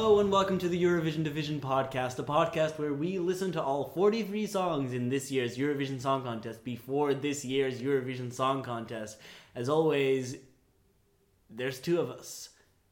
Hello and welcome to the Eurovision Division podcast, a podcast where we listen to all 43 songs in this year's Eurovision Song Contest before this year's Eurovision Song Contest. As always, there's two of us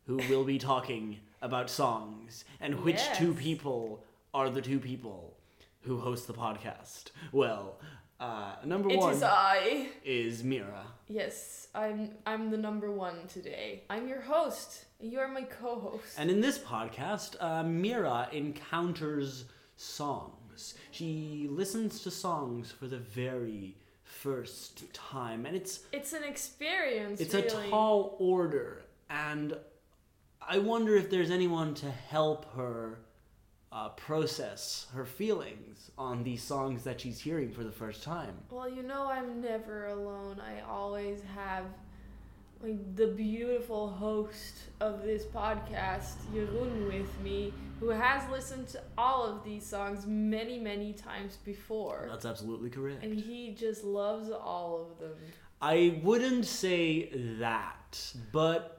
who will be talking about songs and which two people are the two people who host the podcast. Well, uh, number It one is I. is Mira. Yes, I'm I'm the number one today. I'm your host. You are my co-host. And in this podcast, uh, Mira encounters songs. She listens to songs for the very first time, and it's it's an experience. it's really. a tall order. And I wonder if there's anyone to help her uh, process her feelings on these songs that she's hearing for the first time. Well, you know I'm never alone. I always have like the beautiful host of this podcast, Jeroen, with me, who has listened to all of these songs many, many times before. That's absolutely correct. And he just loves all of them. I wouldn't say that, but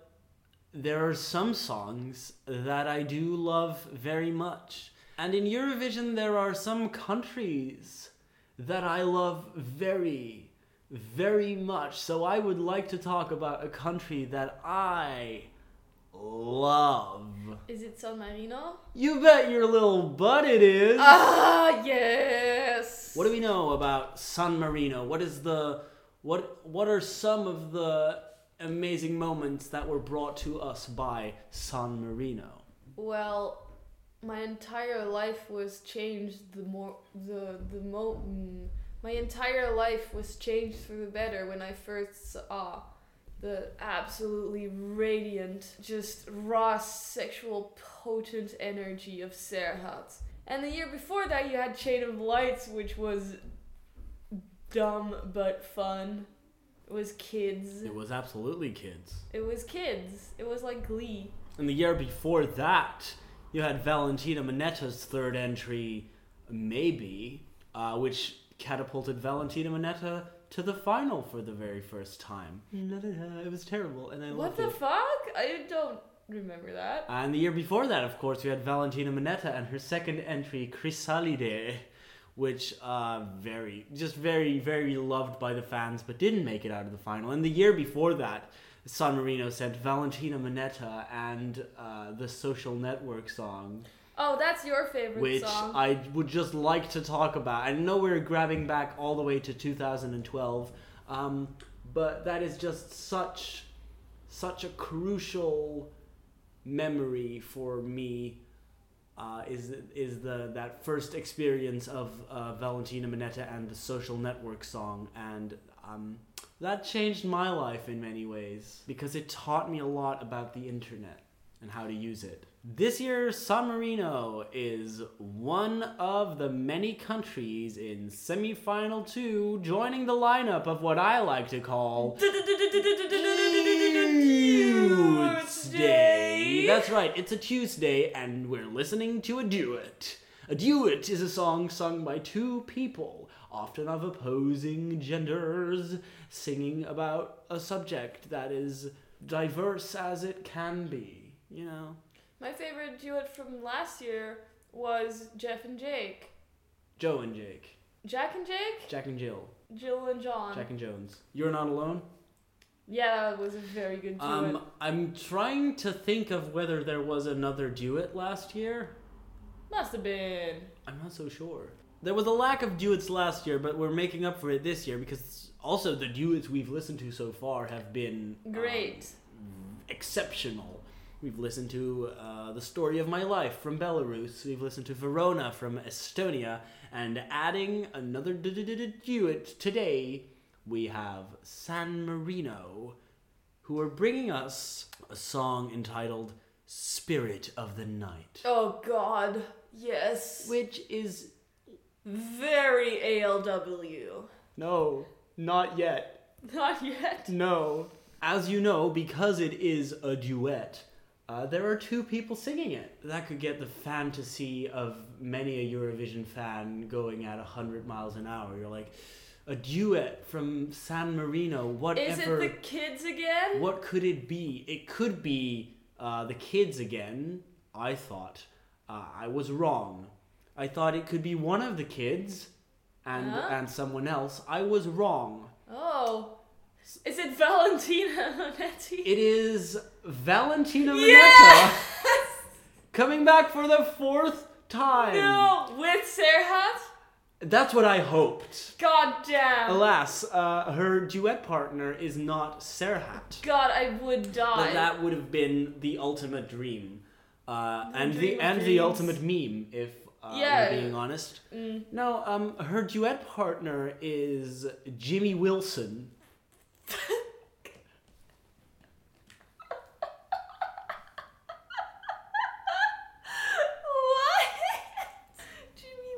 there are some songs that I do love very much. And in Eurovision, there are some countries that I love very, very much. So I would like to talk about a country that I love. Is it San Marino? You bet your little butt it is. Ah, yes. What do we know about San Marino? What is the what what are some of the amazing moments that were brought to us by San Marino? Well, my entire life was changed the more the the mo mm, my entire life was changed for the better when I first saw the absolutely radiant, just raw sexual potent energy of Serhat. And the year before that you had Chain of Lights which was dumb but fun. It was kids. It was absolutely kids. It was kids. It was like Glee. And the year before that, you had Valentina Monetta's third entry, maybe, uh, which catapulted Valentina Monetta to the final for the very first time. It was terrible, and I What the it. fuck? I don't remember that. And the year before that, of course, we had Valentina Monetta and her second entry, Chrysalide, which uh, very, just very, very loved by the fans, but didn't make it out of the final. And the year before that, San Marino sent Valentina Monetta and uh, the Social Network song, Oh, that's your favorite which song. I would just like to talk about. I know we're grabbing back all the way to 2012, um, but that is just such, such a crucial memory for me. Uh, is is the that first experience of uh, Valentina Monetta and the Social Network song, and um, that changed my life in many ways because it taught me a lot about the internet and how to use it. This year, San Marino is one of the many countries in semifinal two joining the lineup of what I like to call Tuesday. That's right, it's a Tuesday, and we're listening to a duet. A duet is a song sung by two people, often of opposing genders, singing about a subject that is diverse as it can be. You know? My favorite duet from last year was Jeff and Jake. Joe and Jake. Jack and Jake? Jack and Jill. Jill and John. Jack and Jones. You're not alone? Yeah, that was a very good duet. Um, I'm trying to think of whether there was another duet last year. Must have been. I'm not so sure. There was a lack of duets last year, but we're making up for it this year because also the duets we've listened to so far have been um, Great. exceptional. We've listened to uh, The Story of My Life from Belarus. We've listened to Verona from Estonia. And adding another du- du- du- du- duet today, we have San Marino, who are bringing us a song entitled Spirit of the Night, Oh god. Yes. which is. Very ALW. No, not yet. Not yet. No. As you know, because it is a duet, uh, there are two people singing it. That could get the fantasy of many a Eurovision fan going at 100 miles an hour. You're like, a duet from San Marino, whatever. Is it the kids again? What could it be? It could be uh, the kids again, I thought uh, I was wrong. I thought it could be one of the kids and Huh? and someone else. I was wrong. Oh. Is it Valentina Monetta? It is Valentina Monetta Yes! coming back for the fourth time. No, with Serhat? That's what I hoped. God damn. Alas, uh, her duet partner is not Serhat. God, I would die. But that would have been the ultimate dream, uh, and the and the dreams. ultimate meme, if uh, Yeah. we're being honest. Mm. No, um, her duet partner is Jimmy Wilson. what? Jimmy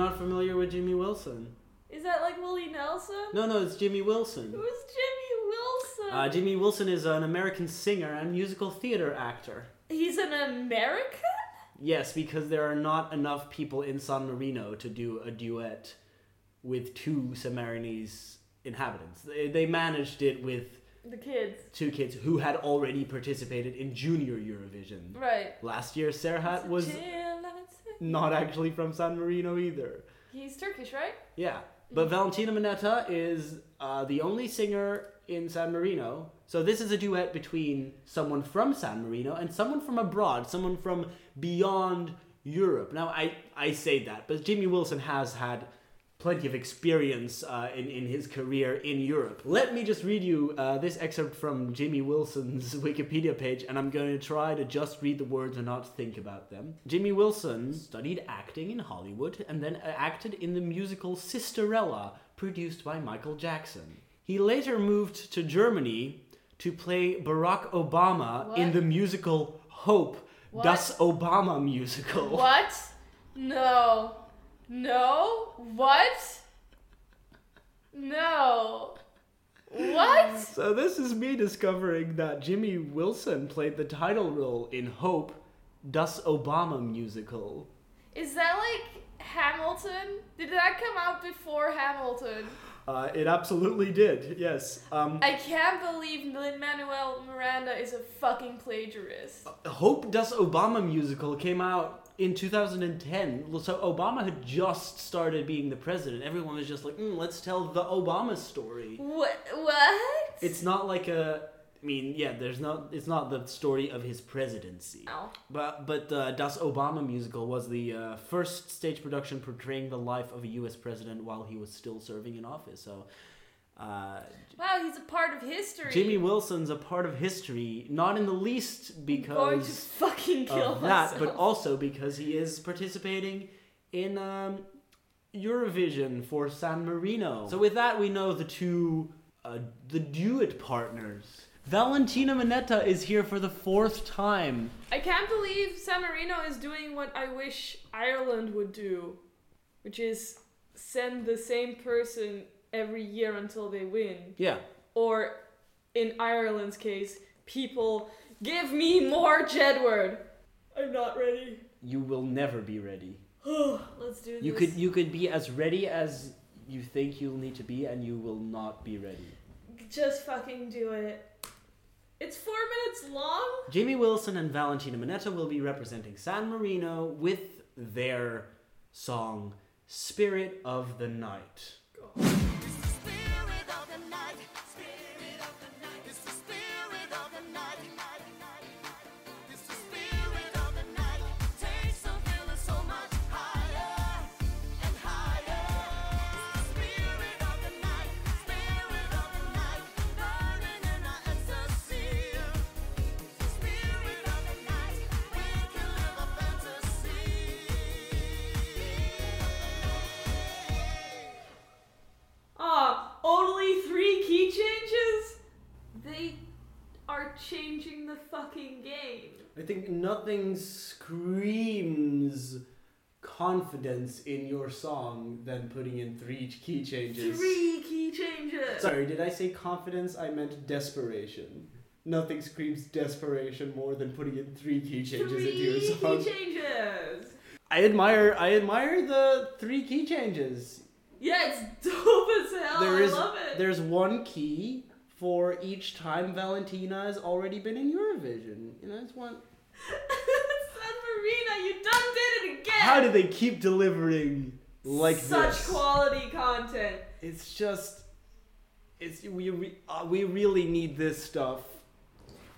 Not familiar with Jimmy Wilson? Is that like Willie Nelson? No, no, it's Jimmy Wilson. Who's Jimmy Wilson? Uh, Jimmy Wilson is an American singer and musical theater actor. He's an American? Yes, because there are not enough people in San Marino to do a duet with two Sammarinese inhabitants. They, they managed it with The kids. two kids who had already participated in Junior Eurovision. Right. Last year, Serhat was Chill. Not actually from San Marino either. He's Turkish, right? Yeah, but Valentina Monetta is uh, the only singer in San Marino. So this is a duet between someone from San Marino and someone from abroad, someone from beyond Europe. Now I I say that, but Jimmy Wilson has had plenty of experience uh, in in his career in Europe. Let me just read you uh, this excerpt from Jimmy Wilson's Wikipedia page, and I'm going to try to just read the words and not think about them. Jimmy Wilson studied acting in Hollywood and then uh, acted in the musical Sisterella, produced by Michael Jackson. He later moved to Germany to play Barack Obama in the musical Hope, What? Das Obama musical. What? No. No? What? No. What? So this is me discovering that Jimmy Wilson played the title role in Hope, Das Obama musical. Is that like Hamilton? Did that come out before Hamilton? Uh, it absolutely did, yes. Um, I can't believe Lin Manuel Miranda is a fucking plagiarist. Hope Das Obama musical came out in 2010. So Obama had just started being the president. Everyone was just like, mm, let's tell the Obama story. What? What? It's not like a. I mean, yeah, there's not. It's not the story of his presidency. Ow. But but uh, Das Obama musical was the uh, first stage production portraying the life of a U.S. president while he was still serving in office. So. Uh, Wow, he's a part of history. Jimmy Wilson's a part of history, not in the least I'm going to because fucking kill of that, but also because he is participating in um, Eurovision for San Marino. So with that, we know the two, uh, the duet partners. Valentina Monetta is here for the fourth time. I can't believe San Marino is doing what I wish Ireland would do, which is send the same person every year until they win. Yeah. Or, in Ireland's case, people give me more Jedward. I'm not ready. You will never be ready. Let's do You could you could be as ready as you think you'll need to be, and you will not be ready. Just fucking do it. It's four minutes long. Jamie Wilson and Valentina Monetta will be representing San Marino with their song "Spirit of the Night." Fucking game. I think nothing screams confidence in your song than putting in three key changes. Three key changes. Sorry, did I say confidence? I meant desperation. Nothing screams desperation more than putting in three key changes three into your song. key changes. I admire I admire the three key changes. Yeah, it's dope as hell. There I love it. there's one key for each time Valentina has already been in Eurovision. You know, it's one San Marino, you done did it again. How do they keep delivering like Such this? quality content. It's just, it's we re, uh, we really need this stuff.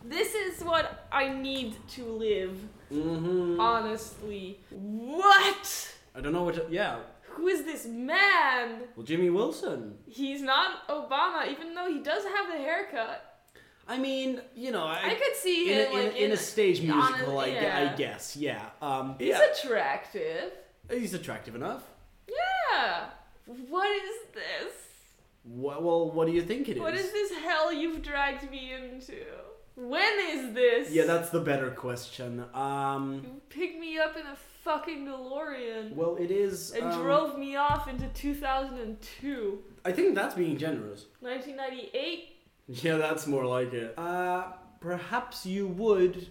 This is what I need to live. Mm-hmm. Honestly, what? I don't know what. To, yeah. Who is this man? Well, Jimmy Wilson. He's not Obama, even though he does have the haircut. I mean, you know, I, I, could see in, a, him in, like a, in a stage a- musical, I, yeah. I guess. Yeah. Um. He's yeah. attractive. He's attractive enough. Yeah. What is this? Well, what do you think it is? What is this hell you've dragged me into? When is this? Yeah, that's the better question. Um. You picked me up in a fucking DeLorean Well, it is. and um, drove me off into 2002. I think that's being generous. 1998? Yeah, that's more like it. Uh, perhaps you would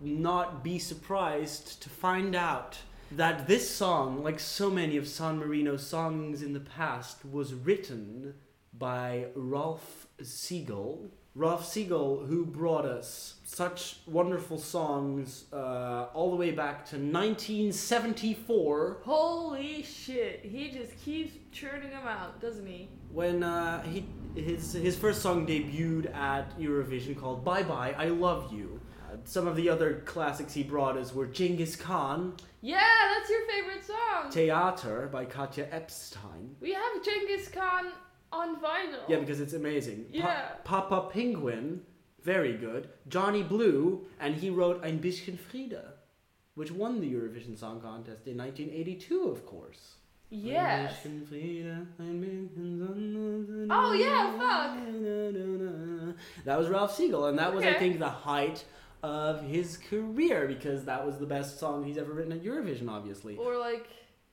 not be surprised to find out that this song, like so many of San Marino's songs in the past, was written by Ralph Siegel. Ralph Siegel, who brought us such wonderful songs uh, all the way back to 1974 Holy shit. He just keeps churning them out, doesn't he? when uh, he his his first song debuted at Eurovision called "Bye Bye I Love You." Uh, some of the other classics he brought us were Genghis Khan, Yeah, that's your favorite song. Theater by Katja Ebstein. we have Genghis Khan on vinyl. Yeah, because it's amazing. Pa- Yeah. Papa Penguin, very good. Johnny Blue, and he wrote Ein bisschen Friede, which won the Eurovision Song Contest in 1982, of course. Yes. Ein bisschen ein bisschen Oh, yeah, fuck. That was Ralph Siegel, and that was, I think, the height of his career because that was the best song he's ever written at Eurovision, obviously. Or like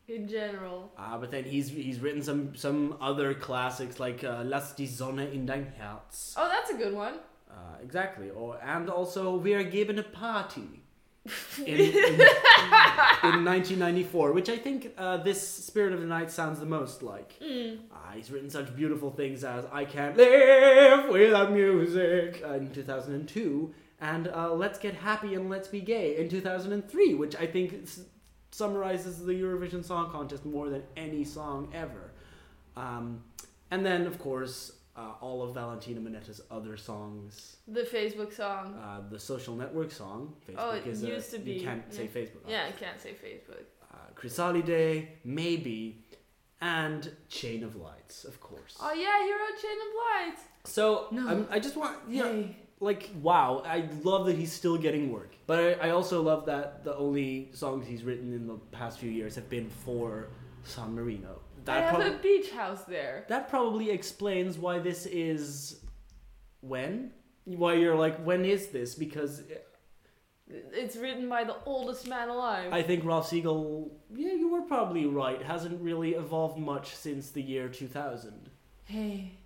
in general. Uh, but then he's he's written some some other classics like uh, Lass die Sonne in dein Herz. Oh, that's a good one. Uh, exactly. Or and also Wir geben 'ne Party. In, in, in 1994, which I think uh, this Spirit of the Night sounds the most like. Mm. Uh, he's written such beautiful things as I Can't Live Without Music uh, in 2002, and uh, Let's Get Happy and Let's Be Gay in 2003, which I think summarizes the Eurovision Song Contest more than any song ever. Um, and then, of course, uh, all of Valentina Monetta's other songs. The Facebook song. Uh, the social network song. Facebook Oh, it is a- used to be, You can't say yeah. Facebook. Yeah, I can't say Facebook. Uh, Chrysalide, maybe, and Chain of Lights, of course. Oh yeah, he wrote Chain of Lights. So No. I'm, I just want, you know, Hey. Like, wow, I love that he's still getting work. But I, I also love that the only songs he's written in the past few years have been for San Marino. I That, have prob- a beach house there. that probably explains why this is. When? Why you're like, when is this? Because uh, It's written by the oldest man alive. I think Ralph Siegel, yeah, you were probably right, hasn't really evolved much since the year 2000. hey,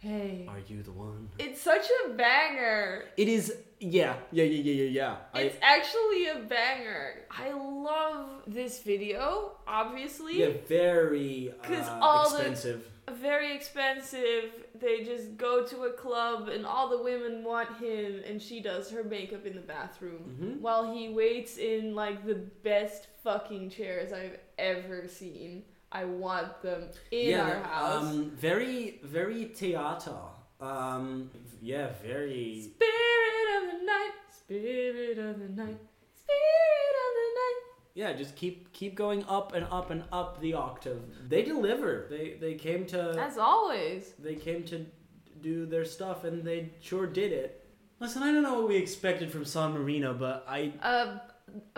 Hey, are you the one? It's such a banger. It is, yeah, yeah, yeah, yeah, yeah, yeah. I, It's actually a banger. I love this video, obviously. yeah, very uh, all the- expensive. Very expensive. They just go to a club and all the women want him and she does her makeup in the bathroom Mhm. while he waits in like the best fucking chairs I've ever seen. I want them in yeah, our house. Um, very, very theater. Um, yeah, very. Spirit of the night, spirit of the night, spirit of the night. Yeah, just keep keep going up and up and up the octave. They deliver. They they came to As always. they came to do their stuff and they sure did it. Listen, I don't know what we expected from San Marino, but I Uh,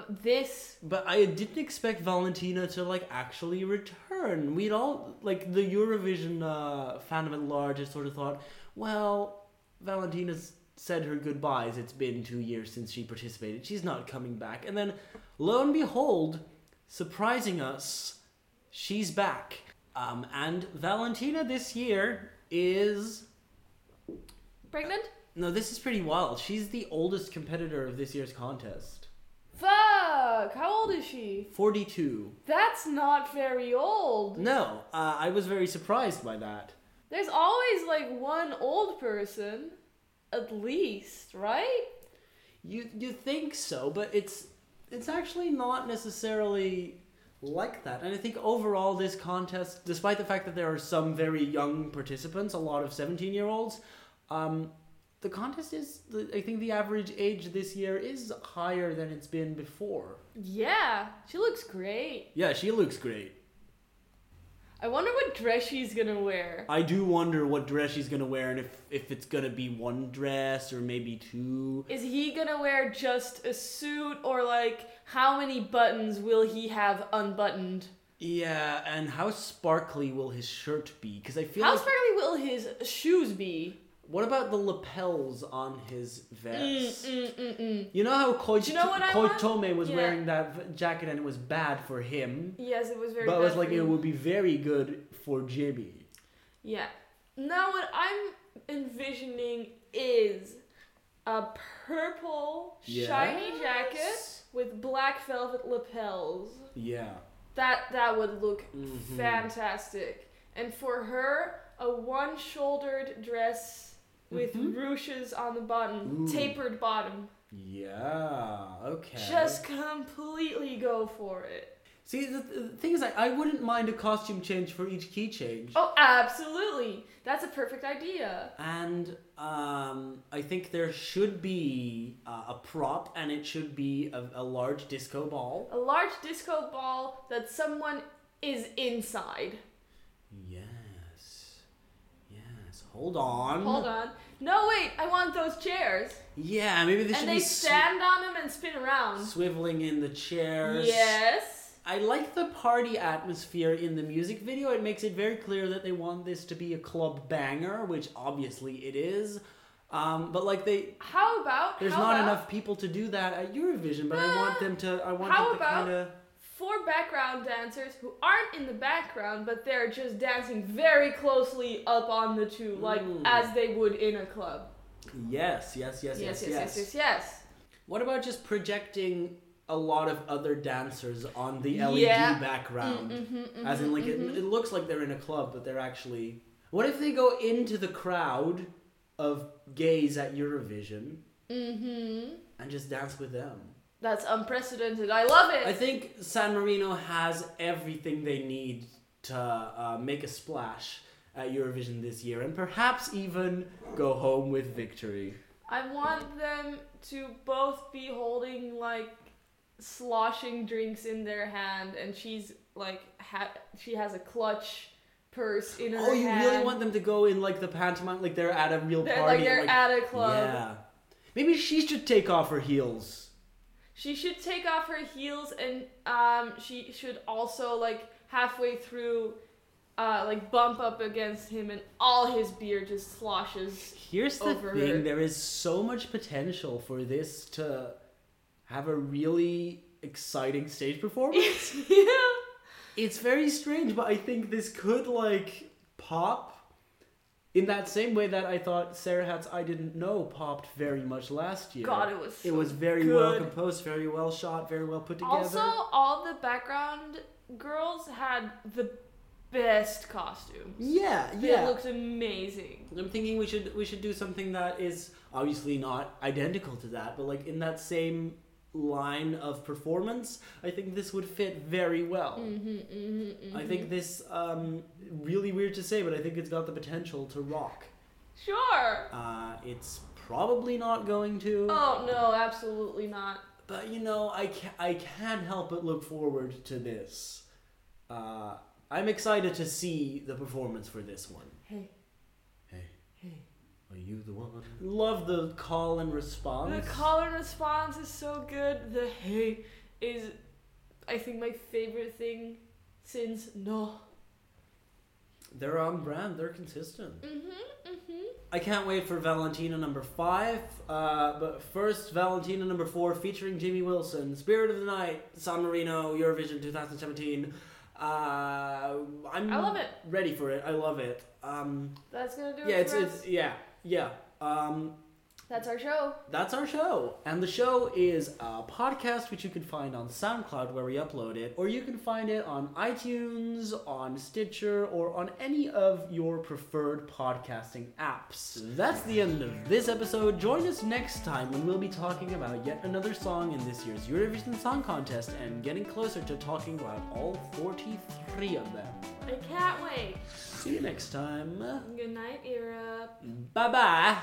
this but I didn't expect Valentina to like actually return. We'd all like the Eurovision uh, fandom at large has sort of thought, well, Valentina's said her goodbyes. It's been two years since she participated. She's not coming back. And then, lo and behold, surprising us, she's back. Um, and Valentina this year is pregnant? no, this is pretty wild. She's the oldest competitor of this year's contest. Fuck! How old is she? Forty-two. That's not very old. No, uh, I was very surprised by that. There's always like one old person, at least, right? You you think so, but it's it's actually not necessarily like that. And I think overall this contest, despite the fact that there are some very young participants, a lot of 17 year olds, um, the contest is, I think the average age this year is higher than it's been before. Yeah, she looks great. Yeah, she looks great. I wonder what dress she's gonna wear. I do wonder what dress she's gonna wear and if, if it's gonna be one dress or maybe two. Is he gonna wear just a suit or like how many buttons will he have unbuttoned? Yeah, and how sparkly will his shirt be? Because I feel How like. sparkly will his shoes be? What about the lapels on his vest? Mm, mm, mm, mm. You know how Koit- you know what I want? Koit Toome was Yeah. wearing that v- jacket and it was bad for him, Yes, it was very. Bad. But it was like it would be very good for Jimmy. Yeah. Now what I'm envisioning is a purple shiny jacket with black velvet lapels. Yeah. That that would look Mhm. fantastic. And for her, a one-shouldered dress with Mhm. ruches on the bottom, Ooh. tapered bottom. Yeah. Okay. Just completely go for it. see the, the thing is, I, I wouldn't mind a costume change for each key change. Oh, absolutely. That's a perfect idea. And um, I think there should be uh, a prop, and it should be a, a large disco ball. A large disco ball that someone is inside. Yes. Hold on. Hold on. No, wait. I want those chairs. Yeah, maybe this should And they be sw- stand on them and spin around. swiveling in the chairs. Yes. I like the party atmosphere in the music video. It makes it very clear that they want this to be a club banger, which obviously it is. Um, but like they, How about there's how not about enough people to do that at Eurovision. But I want them to. I want How them to about- kind of. Four background dancers who aren't in the background, but they're just dancing very closely up on the two, like Mm. as they would in a club. Yes, yes, yes, yes, yes, yes. yes, yes, yes. What about just projecting a lot of other dancers on the LED Yeah. background? Mm-hmm, As in, like, it, it looks like they're in a club, but they're actually. What if they go into the crowd of gays at Eurovision mm-hmm. and just dance with them? That's unprecedented. I love it. I think San Marino has everything they need to uh, make a splash at Eurovision this year, and perhaps even go home with victory. I want them to both be holding like sloshing drinks in their hand, and she's like ha- she has a clutch purse in her Oh, you hand. really want them to go in like the pantomime, like they're at a real They're, party? like they're and, at a club. Yeah. Maybe she should take off her heels. She should take off her heels and um she should also like halfway through uh like bump up against him and all his beer just sloshes. Here's the Over thing: her. there is so much potential for this to have a really exciting stage performance. yeah. it's very strange, but I think this could like pop in that same way that I thought Serhat's I Didn't Know popped very much last year. God, it was it was very well composed, very well shot, very well put together. Also, all the background girls had the best costumes. yeah, They yeah. looked amazing. I'm thinking we should we should do something that is obviously not identical to that, but like in that same line of performance, I think this would fit very well. Mm-hmm, mm-hmm, I think this um really weird to say, but I think it's got the potential to rock. Sure. Uh, it's probably not going to, Oh no, absolutely not. but you know, I ca- I can't help but look forward to this. Uh, I'm excited to see the performance for this one. Hey. Are you the one? Love the call and response. The call and response is so good. The hey is, I think, my favorite thing since no. They're on brand. They're consistent. Mhm, mhm. I can't wait for Valentina number five. Uh, but first, Valentina number four, featuring Jimmy Wilson, "Spirit of the Night," San Marino, Eurovision 2017. Uh, I'm I love it. ready for it. I love it. Um, That's gonna do yeah, it it's for it's us. yeah yeah. Um, That's our show. That's our show. And the show is a podcast which you can find on SoundCloud where we upload it, or you can find it on iTunes, on Stitcher, or on any of your preferred podcasting apps. That's the end of this episode. Join us next time when we'll be talking about yet another song in this year's Eurovision Song Contest and getting closer to talking about all 43 of them. I can't wait. See you next time. Good night, Europe. Bye bye.